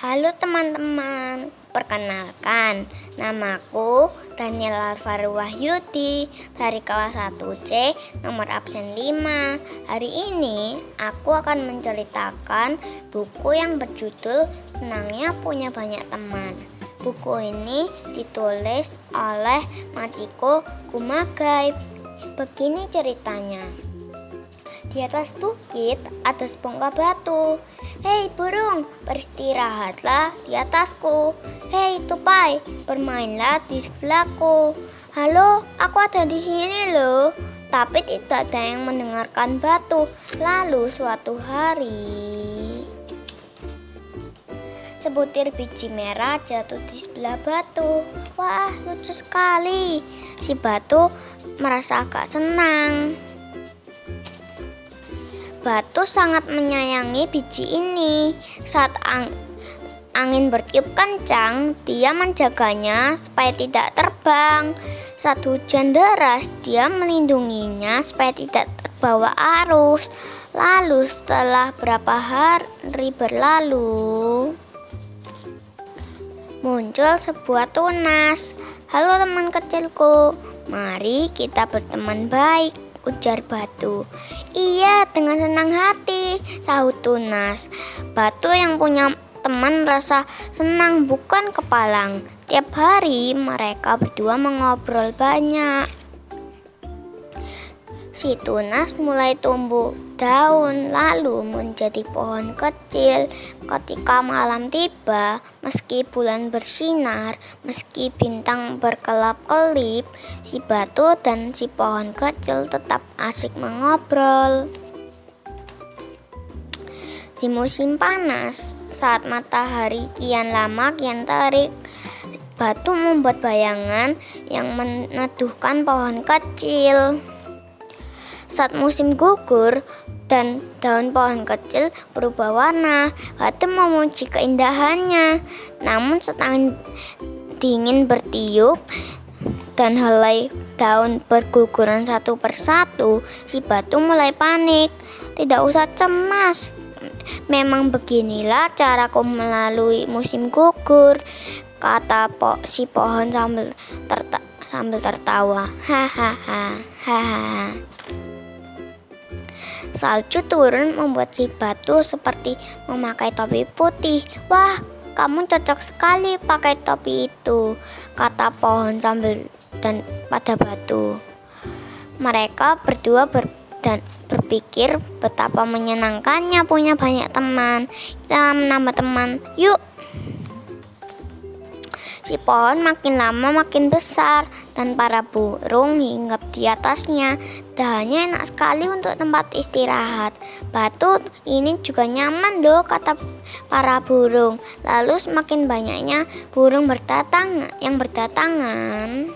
Halo teman-teman, perkenalkan namaku Daniel Alvaro Wahyudi dari kelas 1C nomor absen 5. Hari ini aku akan menceritakan buku yang berjudul Senangnya Punya Banyak Teman. Buku ini ditulis oleh Machiko Kumagai. Begini ceritanya. Di atas bukit ada sebongkah batu. Hei burung, beristirahatlah di atasku. Hei tupai, bermainlah di sebelahku. Halo, aku ada di sini loh. Tapi tidak ada yang mendengarkan batu. Lalu suatu hari, sebutir biji merah jatuh di sebelah batu. Wah, lucu sekali. Si batu merasa agak senang. Batu sangat menyayangi biji ini. Saat ang angin bertiup kencang, dia menjaganya supaya tidak terbang. Saat hujan deras, dia melindunginya supaya tidak terbawa arus. Lalu setelah berapa hari berlalu, muncul sebuah tunas. Halo teman kecilku, mari kita berteman baik ujar batu. Iya, dengan senang hati, sahut tunas. Batu yang punya teman rasa senang bukan kepalang. Tiap hari mereka berdua mengobrol banyak. Si tunas mulai tumbuh daun lalu menjadi pohon kecil. Ketika malam tiba, meski bulan bersinar, meski bintang berkelap-kelip, si batu dan si pohon kecil tetap asik mengobrol. Di musim panas, saat matahari kian lama kian terik, batu membuat bayangan yang meneduhkan pohon kecil. Saat musim gugur dan daun pohon kecil berubah warna, Batu memuji keindahannya. Namun saat angin dingin bertiup dan helai daun berguguran satu persatu, si batu mulai panik. Tidak usah cemas, memang beginilah caraku melalui musim gugur, kata po si pohon sambil terta sambil tertawa. Hahaha. Salju turun membuat si batu seperti memakai topi putih. Wah, kamu cocok sekali pakai topi itu, kata pohon sambil dan pada batu. Mereka berdua ber, dan berpikir betapa menyenangkannya punya banyak teman. Kita menambah teman. Yuk, Si pohon makin lama makin besar dan para burung hinggap di atasnya. Dahannya enak sekali untuk tempat istirahat. Batu ini juga nyaman loh kata para burung. Lalu semakin banyaknya burung berdatang yang berdatangan.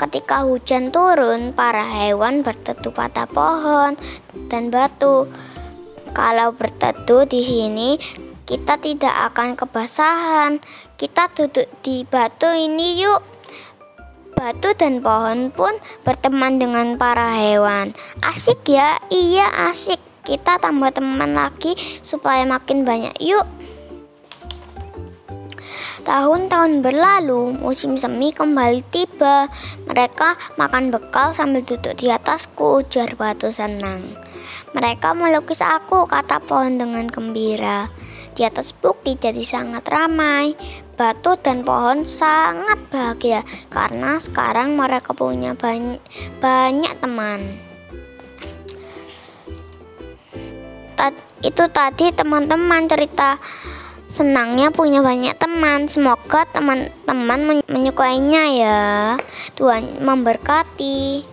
Ketika hujan turun, para hewan berteduh pada pohon dan batu. Kalau berteduh di sini, kita tidak akan kebasahan. Kita duduk di batu ini yuk. Batu dan pohon pun berteman dengan para hewan. Asik ya? Iya, asik. Kita tambah teman lagi supaya makin banyak yuk. Tahun-tahun berlalu, musim semi kembali tiba. Mereka makan bekal sambil duduk di atasku, ujar batu senang. Mereka melukis aku, kata pohon dengan gembira. Di atas bukit jadi sangat ramai. Batu dan pohon sangat bahagia karena sekarang mereka punya banyak, banyak teman. Itu tadi teman-teman cerita senangnya punya banyak teman. Semoga teman-teman menyukainya ya. Tuhan memberkati.